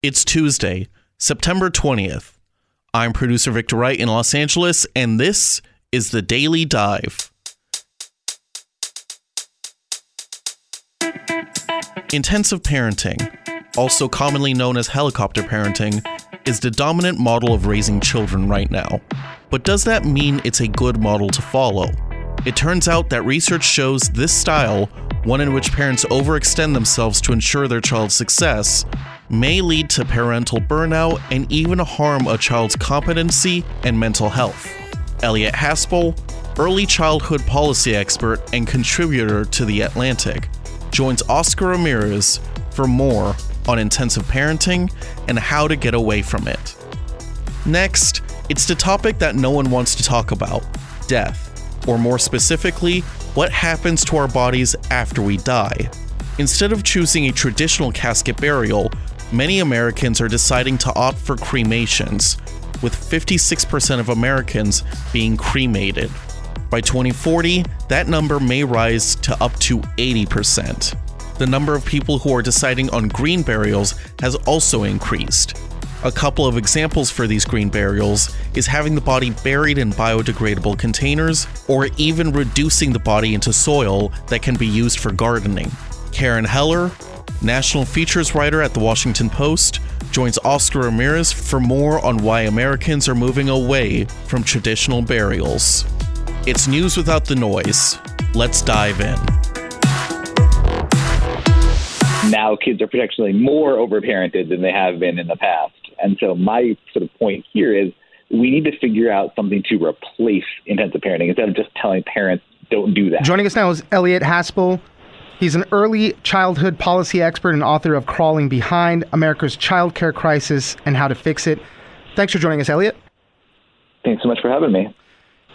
It's Tuesday, September 20th. I'm producer Victor Wright in Los Angeles, and this is the Daily Dive. Intensive parenting, also commonly known as helicopter parenting, is the dominant model of raising children right now. But does that mean it's a good model to follow? It turns out that research shows this style, one in which parents overextend themselves to ensure their child's success, may lead to parental burnout and even harm a child's competency and mental health. Elliot Haspel, early childhood policy expert and contributor to The Atlantic, joins Oscar Ramirez for more on intensive parenting and how to get away from it. Next, it's the topic that no one wants to talk about death, or more specifically, what happens to our bodies after we die. Instead of choosing a traditional casket burial, many Americans are deciding to opt for cremations, with 56% of Americans being cremated. By 2040, that number may rise to up to 80%. The number of people who are deciding on green burials has also increased. A couple of examples for these green burials is having the body buried in biodegradable containers or even reducing the body into soil that can be used for gardening. Karen Heller, national features writer at the Washington Post, joins Oscar Ramirez for more on why Americans are moving away from traditional burials. It's news without the noise. Let's dive in. Now kids are potentially more overparented than they have been in the past. And so my sort of point here is we need to figure out something to replace intensive parenting instead of just telling parents don't do that. Joining us now is Elliot Haspel. He's an early childhood policy expert and author of Crawling Behind America's Child Care Crisis and How to Fix It. Thanks for joining us, Elliot. Thanks so much for having me.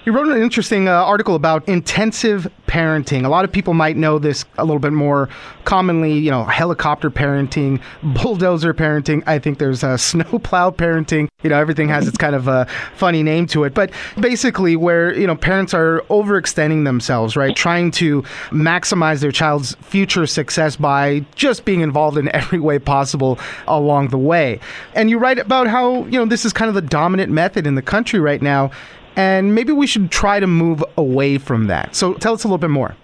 You wrote an interesting uh, article about intensive parenting. A lot of people might know this a little bit more commonly, you know, helicopter parenting, bulldozer parenting. I think there's uh, snowplow parenting. You know, everything has its kind of a funny name to it. But basically, where, you know, parents are overextending themselves, right? Trying to maximize their child's future success by just being involved in every way possible along the way. And you write about how, you know, this is kind of the dominant method in the country right now and maybe we should try to move away from that. So tell us a little bit more.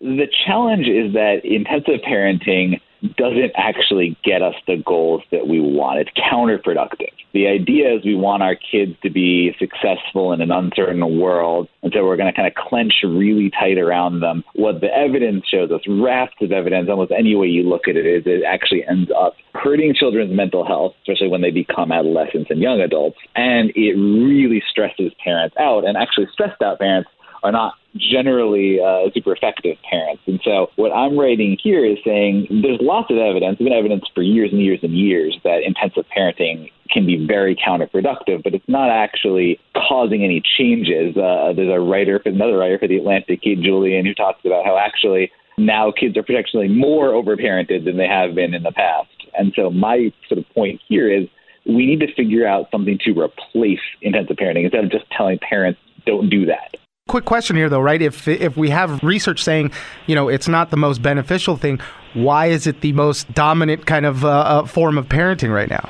The challenge is that intensive parenting doesn't actually get us the goals that we want. It's counterproductive. The idea is we want our kids to be successful in an uncertain world, and so we're going to kind of clench really tight around them. What the evidence shows us, rafts of evidence, almost any way you look at it, is it actually ends up hurting children's mental health, especially when they become adolescents and young adults, and it really stresses parents out. And actually, stressed out parents are not generally uh, super effective parents. And so what I'm writing here is saying there's lots of evidence, been evidence for years and years and years that intensive parenting can be very counterproductive, but it's not actually causing any changes. Uh, there's a writer, another writer for The Atlantic, Kate Julian, who talks about how actually now kids are potentially more overparented than they have been in the past. And so my sort of point here is we need to figure out something to replace intensive parenting instead of just telling parents don't do that. Quick question here, though, right? If if we have research saying, you know, it's not the most beneficial thing, why is it the most dominant kind of uh, uh, form of parenting right now?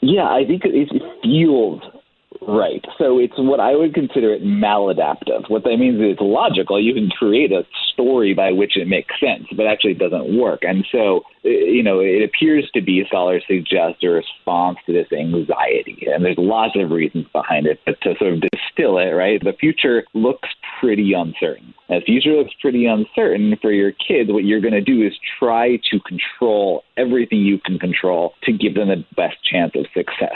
Yeah, I think it's fueled Right. So it's what I would consider it maladaptive. What that means is it's logical. You can create a story by which it makes sense, but actually it doesn't work. And so, uh, you know, it appears to be, scholars suggest, a response to this anxiety. And there's lots of reasons behind it. But to sort of distill it, right, the future looks pretty uncertain. As the future looks pretty uncertain for your kids, what you're going to do is try to control everything you can control to give them the best chance of success.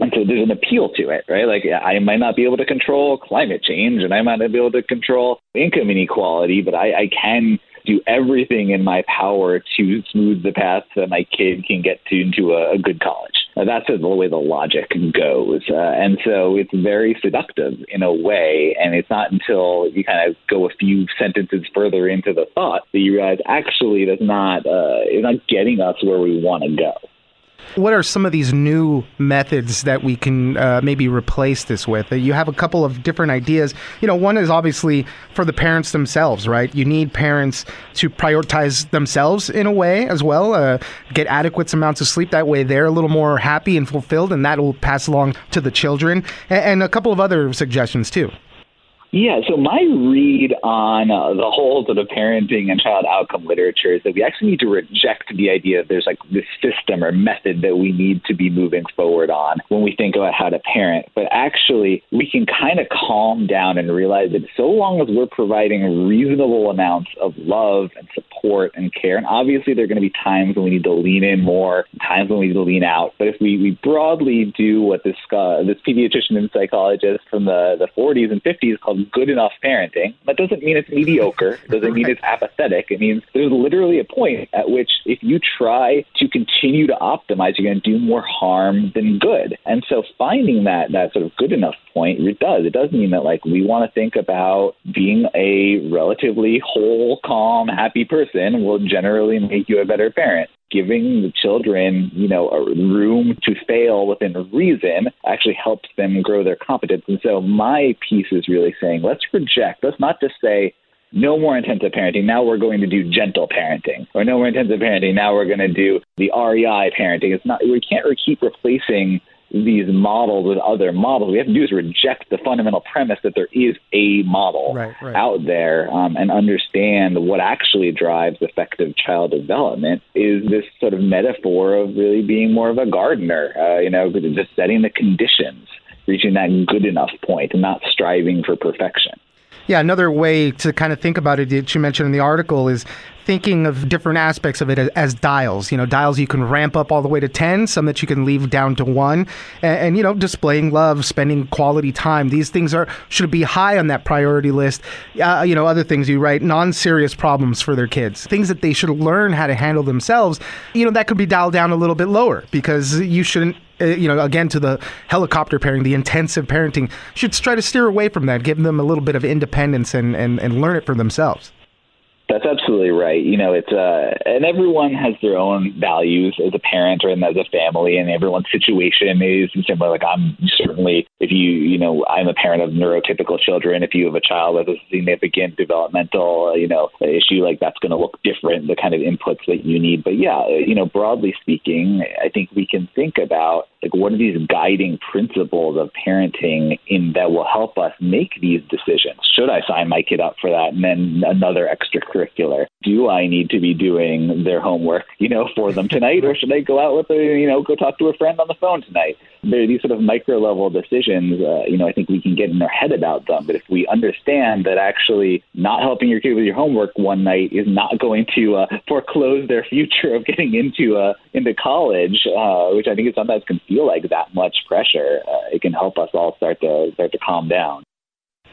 And so there's an appeal to it, right? Like I might not be able to control climate change and I might not be able to control income inequality, but I, I can do everything in my power to smooth the path so that my kid can get to into a, a good college. Uh, that's the way the logic goes. Uh, and so it's very seductive in a way. And it's not until you kind of go a few sentences further into the thought that you realize actually that's not, uh, it's not getting us where we want to go. What are some of these new methods that we can uh, maybe replace this with? You have a couple of different ideas. You know, one is obviously for the parents themselves, right? You need parents to prioritize themselves in a way as well, uh, get adequate amounts of sleep. That way they're a little more happy and fulfilled, and that will pass along to the children. And, and a couple of other suggestions, too. Yeah, so my read on uh, the whole sort of parenting and child outcome literature is that we actually need to reject the idea that there's like this system or method that we need to be moving forward on when we think about how to parent. But actually, we can kind of calm down and realize that so long as we're providing reasonable amounts of love and support and care, and obviously there are going to be times when we need to lean in more, times when we need to lean out. But if we, we broadly do what this uh, this pediatrician and psychologist from the, the 40s and 50s called Um, good enough parenting. That doesn't mean it's mediocre. It doesn't mean it's apathetic. It means there's literally a point at which if you try to continue to optimize, you're going to do more harm than good. And so finding that that sort of good enough point, it does. It does mean that like we want to think about being a relatively whole, calm, happy person will generally make you a better parent giving the children, you know, a room to fail within reason actually helps them grow their competence. And so my piece is really saying, let's reject, let's not just say, no more intensive parenting. Now we're going to do gentle parenting, or no more intensive parenting. Now we're going to do the RIE parenting. It's not. We can't keep replacing these models with other models. We have to do is reject the fundamental premise that there is a model right, right. out there um, and understand what actually drives effective child development is this sort of metaphor of really being more of a gardener, uh, you know, just setting the conditions, reaching that good enough point and not striving for perfection. Yeah, another way to kind of think about it that you mentioned in the article is thinking of different aspects of it as, as, dials. You know, dials you can ramp up all the way to 10, some that you can leave down to 1. And, and, you know, displaying love, spending quality time. These things are should be high on that priority list. Uh, you know, other things you write, non-serious problems for their kids. Things that they should learn how to handle themselves. You know, that could be dialed down a little bit lower because you shouldn't uh, you know, again to the helicopter parenting, the intensive parenting, should try to steer away from that, give them a little bit of independence and, and, and learn it for themselves. That's absolutely right. You know, it's uh, and everyone has their own values as a parent or as a family, and everyone's situation is similar. Like I'm certainly, if you, you know, I'm a parent of neurotypical children. If you have a child with a significant developmental, you know, issue, like that's going to look different. The kind of inputs that you need. But yeah, you know, broadly speaking, I think we can think about like what are these guiding principles of parenting in that will help us make these decisions. Should I sign my kid up for that? And then another extra extracurricular. Do I need to be doing their homework, you know, for them tonight, or should I go out with a, you know, go talk to a friend on the phone tonight? There are these sort of micro level decisions. Uh, you know, I think we can get in our head about them, but if we understand that actually not helping your kid with your homework one night is not going to uh, foreclose their future of getting into uh, into college, uh, which I think sometimes can feel like that much pressure, uh, it can help us all start to start to calm down.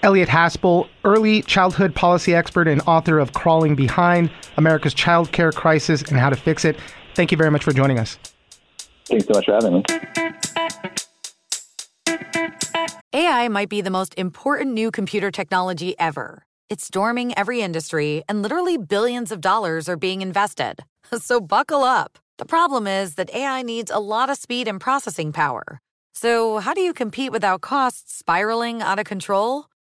Elliot Haspel, early childhood policy expert and author of Crawling Behind America's Child Care Crisis and How to Fix It. Thank you very much for joining us. Thanks so much for having me. AI might be the most important new computer technology ever. It's storming every industry, and literally billions of dollars are being invested. So buckle up. The problem is that AI needs a lot of speed and processing power. So, how do you compete without costs spiraling out of control?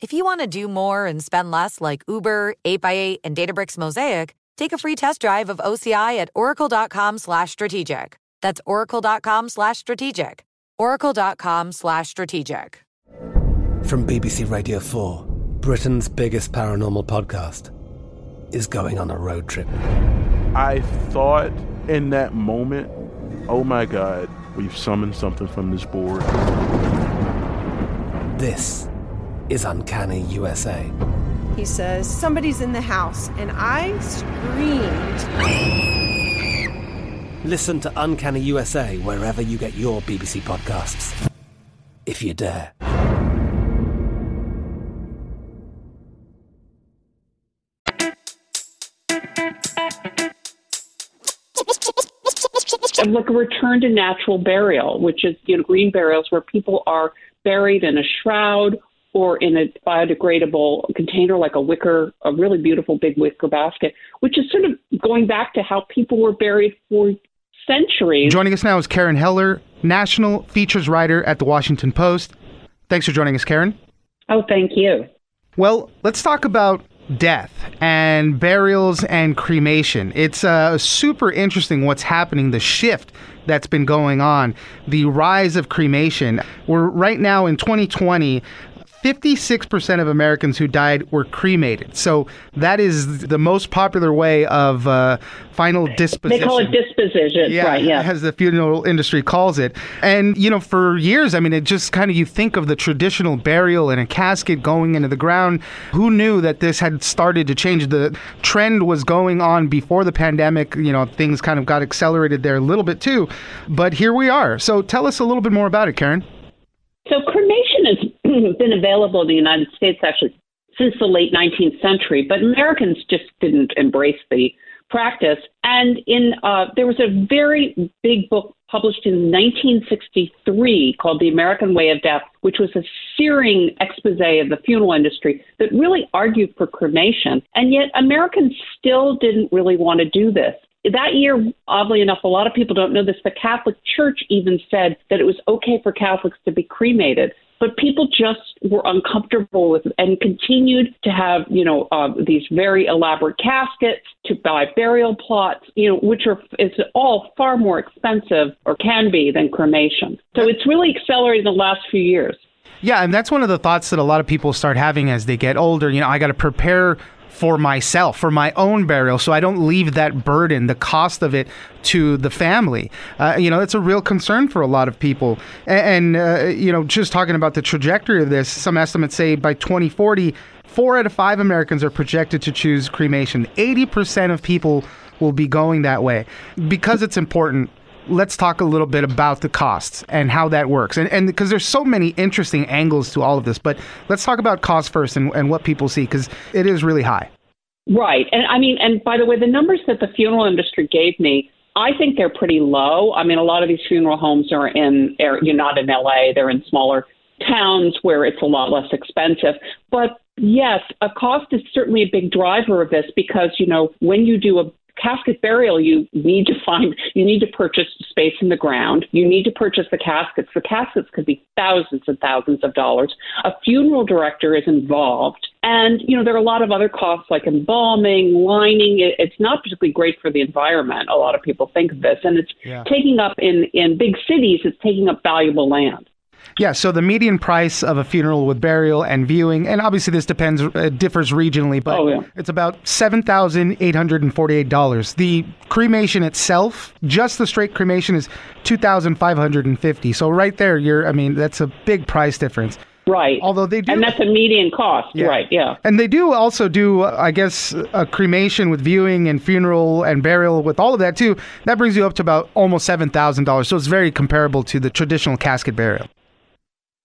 If you want to do more and spend less like Uber, 8x8, and Databricks Mosaic, take a free test drive of OCI at oracle.com slash strategic. That's oracle.com slash strategic. oracle.com slash strategic. From BBC Radio 4, Britain's biggest paranormal podcast is going on a road trip. I thought in that moment, oh my God, we've summoned something from this board. This is Uncanny USA. He says, Somebody's in the house, and I screamed. Listen to Uncanny USA wherever you get your BBC podcasts, if you dare. like a return to natural burial, which is you know green burials where people are buried in a shroud or in a biodegradable container like a wicker, a really beautiful big wicker basket, which is sort of going back to how people were buried for centuries. Joining us now is Karen Heller, national features writer at the Washington Post. Thanks for joining us, Karen. Oh, thank you. Well, let's talk about death and burials and cremation. It's uh, super interesting what's happening, the shift that's been going on, the rise of cremation. We're right now in 2020. 56% of Americans who died were cremated. So that is the most popular way of uh, final disposition. They call it disposition, yeah, right? Yeah, as the funeral industry calls it. And you know, for years, I mean, it just kind of you think of the traditional burial in a casket going into the ground. Who knew that this had started to change? The trend was going on before the pandemic. You know, things kind of got accelerated there a little bit too. But here we are. So tell us a little bit more about it, Karen. So cremation has been available in the United States actually since the late 19th century, but Americans just didn't embrace the practice. And in uh, there was a very big book published in 1963 called The American Way of Death, which was a searing expose of the funeral industry that really argued for cremation. And yet Americans still didn't really want to do this that year, oddly enough, a lot of people don't know this. The Catholic Church even said that it was okay for Catholics to be cremated, but people just were uncomfortable with it and continued to have, you know, uh, these very elaborate caskets, to buy burial plots, you know, which are is all far more expensive or can be than cremation. So it's really accelerated in the last few years. Yeah, and that's one of the thoughts that a lot of people start having as they get older. You know, I got to prepare for myself, for my own burial, so I don't leave that burden, the cost of it, to the family. Uh, you know, it's a real concern for a lot of people. And, and uh, you know, just talking about the trajectory of this, some estimates say by 2040, four out of five Americans are projected to choose cremation. 80% of people will be going that way because it's important let's talk a little bit about the costs and how that works. And and because there's so many interesting angles to all of this, but let's talk about cost first and, and what people see because it is really high. Right. And I mean, and by the way, the numbers that the funeral industry gave me, I think they're pretty low. I mean, a lot of these funeral homes are in, you're not in LA, they're in smaller towns where it's a lot less expensive. But yes, a cost is certainly a big driver of this because, you know, when you do a casket burial, you need to find, you need to purchase space in the ground. You need to purchase the caskets. The caskets could be thousands and thousands of dollars. A funeral director is involved. And, you know, there are a lot of other costs like embalming, lining. It's not particularly great for the environment. A lot of people think of this. And it's yeah. taking up in, in big cities, it's taking up valuable land. Yeah, so the median price of a funeral with burial and viewing, and obviously this depends, uh, differs regionally, but oh, yeah. it's about seven thousand eight hundred and forty-eight dollars. The cremation itself, just the straight cremation, is two thousand five hundred and fifty. So right there, you're, I mean, that's a big price difference. Right. Although they do, and that's a median cost. Yeah. Right. Yeah. And they do also do, uh, I guess, a cremation with viewing and funeral and burial with all of that too. That brings you up to about almost seven thousand dollars. So it's very comparable to the traditional casket burial.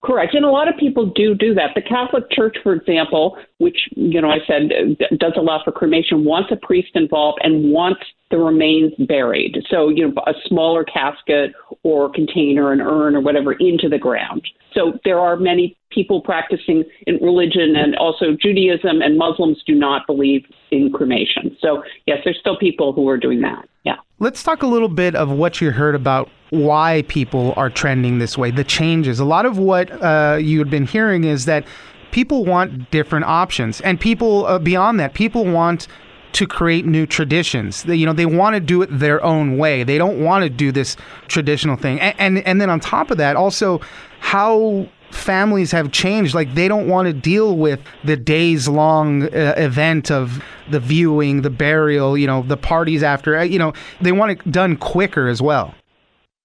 Correct. And a lot of people do do that. The Catholic Church, for example, which, you know, I said does allow for cremation, wants a priest involved and wants the remains buried. So, you know, a smaller casket or container, an urn or whatever into the ground. So there are many people practicing in religion and also Judaism and Muslims do not believe in cremation. So, yes, there's still people who are doing that. Yeah. Let's talk a little bit of what you heard about why people are trending this way, the changes. A lot of what uh, you had been hearing is that people want different options, and people uh, beyond that, people want to create new traditions. They, you know, they want to do it their own way. They don't want to do this traditional thing. And, and and then on top of that, also how families have changed. Like they don't want to deal with the days long uh, event of the viewing, the burial, you know, the parties after. Uh, you know, they want it done quicker as well.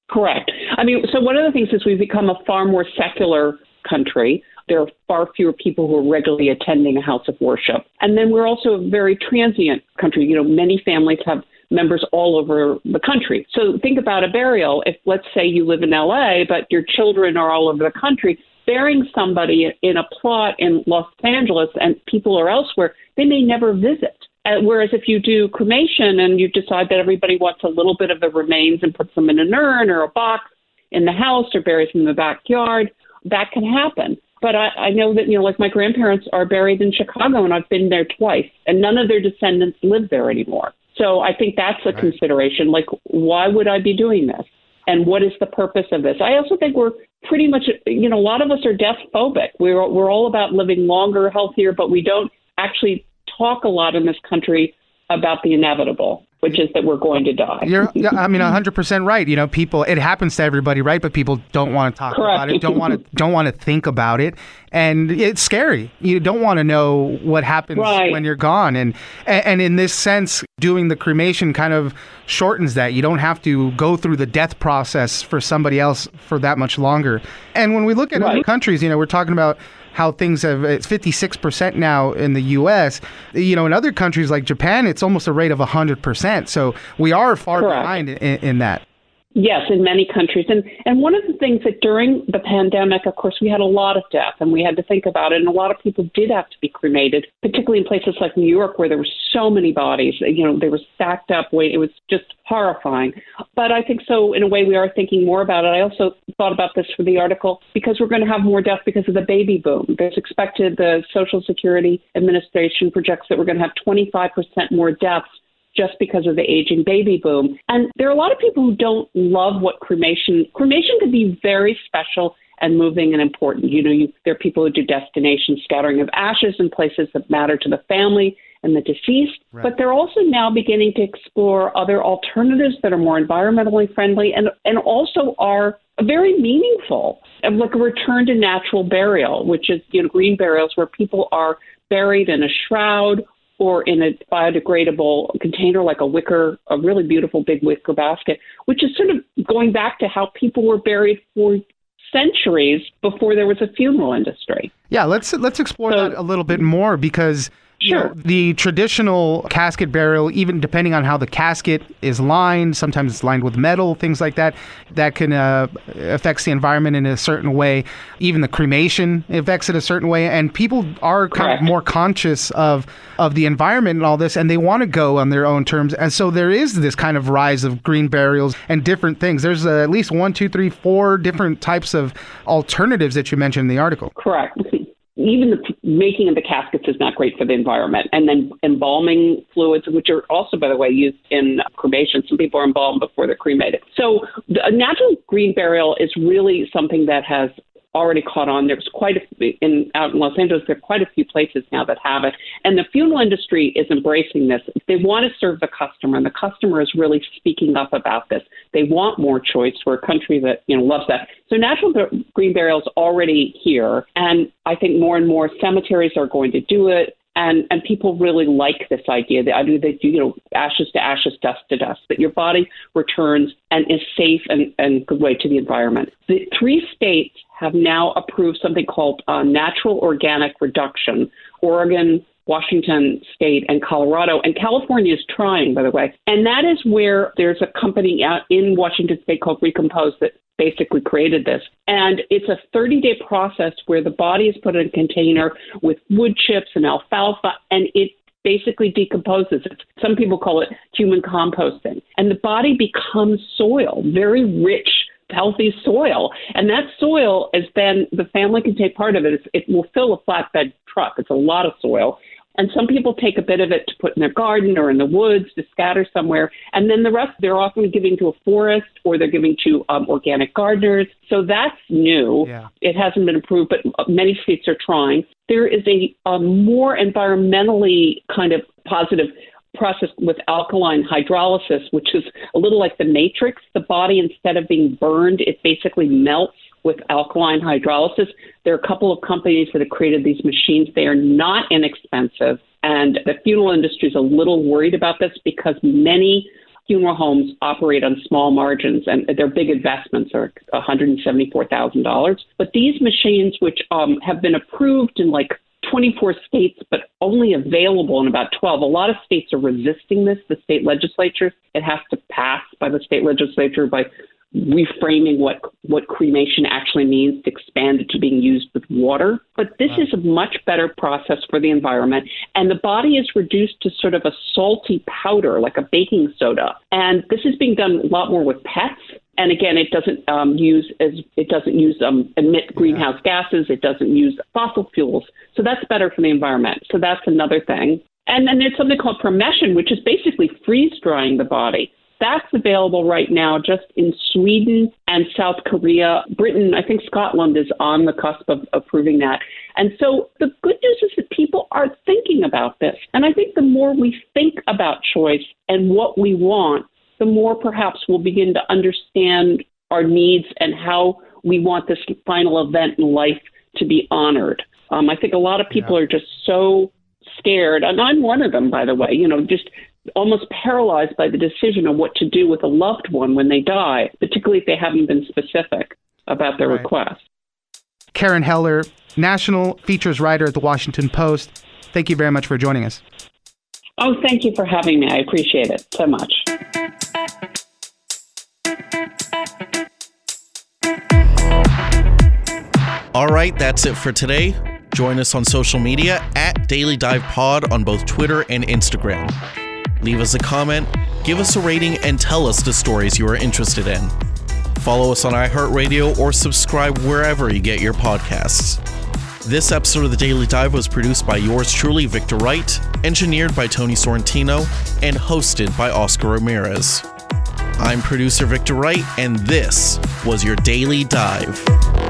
Correct. I mean, so one of the things is we've become a far more secular country. There are far fewer people who are regularly attending a house of worship. And then we're also a very transient country. You know, many families have members all over the country. So think about a burial. If, let's say, you live in LA, but your children are all over the country, burying somebody in a plot in Los Angeles and people are elsewhere, they may never visit. Uh, whereas if you do cremation and you decide that everybody wants a little bit of the remains and puts them in an urn or a box in the house or buries them in the backyard, that can happen. But I, I know that, you know, like my grandparents are buried in Chicago and I've been there twice and none of their descendants live there anymore. So I think that's a right. consideration. Like, why would I be doing this? And what is the purpose of this? I also think we're pretty much, you know, a lot of us are death phobic. We're, we're all about living longer, healthier, but we don't actually talk a lot in this country about the inevitable which is that we're going to die. You're, I mean, 100% right. You know, people, it happens to everybody, right? But people don't want to talk Correct. about it, don't want to, don't want to think about it. And it's scary. You don't want to know what happens right. when you're gone. And, and in this sense, doing the cremation kind of shortens that. You don't have to go through the death process for somebody else for that much longer. And when we look at right. other countries, you know, we're talking about how things have it's 56% now in the US. You know, in other countries like Japan, it's almost a rate of 100%. So we are far Correct. behind in, in that. Yes, in many countries. And and one of the things that during the pandemic, of course, we had a lot of death and we had to think about it. And a lot of people did have to be cremated, particularly in places like New York where there were so many bodies. You know, they were stacked up. It was just horrifying. But I think so, in a way, we are thinking more about it. I also thought about this for the article because we're going to have more death because of the baby boom. There's expected, the Social Security Administration projects that we're going to have 25% more deaths just because of the aging baby boom. And there are a lot of people who don't love what cremation cremation can be very special and moving and important. You know, you, there are people who do destination scattering of ashes in places that matter to the family and the deceased, right. but they're also now beginning to explore other alternatives that are more environmentally friendly and and also are very meaningful, And like a return to natural burial, which is you know green burials where people are buried in a shroud or in a biodegradable container like a wicker, a really beautiful big wicker basket, which is sort of going back to how people were buried for centuries before there was a funeral industry. Yeah, let's let's explore so, that a little bit more because Sure. You know, the traditional casket burial, even depending on how the casket is lined, sometimes it's lined with metal, things like that, that can uh, affects the environment in a certain way. Even the cremation affects it a certain way, and people are kind Correct. of more conscious of of the environment and all this, and they want to go on their own terms. And so there is this kind of rise of green burials and different things. There's uh, at least one, two, three, four different types of alternatives that you mentioned in the article. Correct even the making of the caskets is not great for the environment. And then embalming fluids, which are also, by the way, used in cremation. Some people are embalmed before they're cremated. So the natural green burial is really something that has already caught on. There's quite a few in out in Los Angeles. There are quite a few places now that have it, and the funeral industry is embracing this. They want to serve the customer, and the customer is really speaking up about this. They want more choice. We're a country that you know loves that. So natural green burial is already here, and I think more and more cemeteries are going to do it and and people really like this idea that I do that you know ashes to ashes, dust to dust, that your body returns and is safe and and good way to the environment. The three states have now approved something called uh, natural organic reduction. Oregon, Washington State, and Colorado. And California is trying, by the way. And that is where there's a company out in Washington State called Recompose that basically created this. And it's a 30 day process where the body is put in a container with wood chips and alfalfa, and it basically decomposes. Some people call it human composting. And the body becomes soil, very rich healthy soil. And that soil is then the family can take part of it. It will fill a flatbed truck. It's a lot of soil. And some people take a bit of it to put in their garden or in the woods to scatter somewhere. And then the rest they're often giving to a forest or they're giving to um, organic gardeners. So that's new. Yeah. It hasn't been approved, but many states are trying. There is a, a more environmentally kind of positive process with alkaline hydrolysis, which is a little like the matrix. The body, instead of being burned, it basically melts with alkaline hydrolysis. There are a couple of companies that have created these machines. They are not inexpensive. And the funeral industry is a little worried about this because many funeral homes operate on small margins and their big investments are $174,000. But these machines, which um, have been approved in like 24 states, but only available in about 12. A lot of states are resisting this, the state legislatures. It has to pass by the state legislature by reframing what, what cremation actually means to expand it to being used with water. But this is a much better process for the environment. And the body is reduced to sort of a salty powder, like a baking soda. And this is being done a lot more with pets. And again, it doesn't um, use as it doesn't use um, emit greenhouse gases. It doesn't use fossil fuels. So that's better for the environment. So that's another thing. And then there's something called promession, which is basically freeze drying the body. That's available right now just in Sweden and South Korea. Britain, I think Scotland is on the cusp of approving that. And so the good news is that people are thinking about this. And I think the more we think about choice and what we want, the more perhaps we'll begin to understand our needs and how we want this final event in life to be honored. Um, I think a lot of people yeah. are just so scared, and I'm one of them, by the way, you know, just almost paralyzed by the decision of what to do with a loved one when they die, particularly if they haven't been specific about their right. request. Karen Heller, national features writer at the Washington Post. Thank you very much for joining us. Oh, thank you for having me. I appreciate it so much. All right, that's it for today. Join us on social media at Daily Dive Pod on both Twitter and Instagram leave us a comment, give us a rating, and tell us the stories you are interested in. Follow us on iHeartRadio or subscribe wherever you get your podcasts. This episode of The Daily Dive was produced by yours truly, Victor Wright, engineered by Tony Sorrentino, and hosted by Oscar Ramirez. I'm producer Victor Wright, and this was your Daily Dive.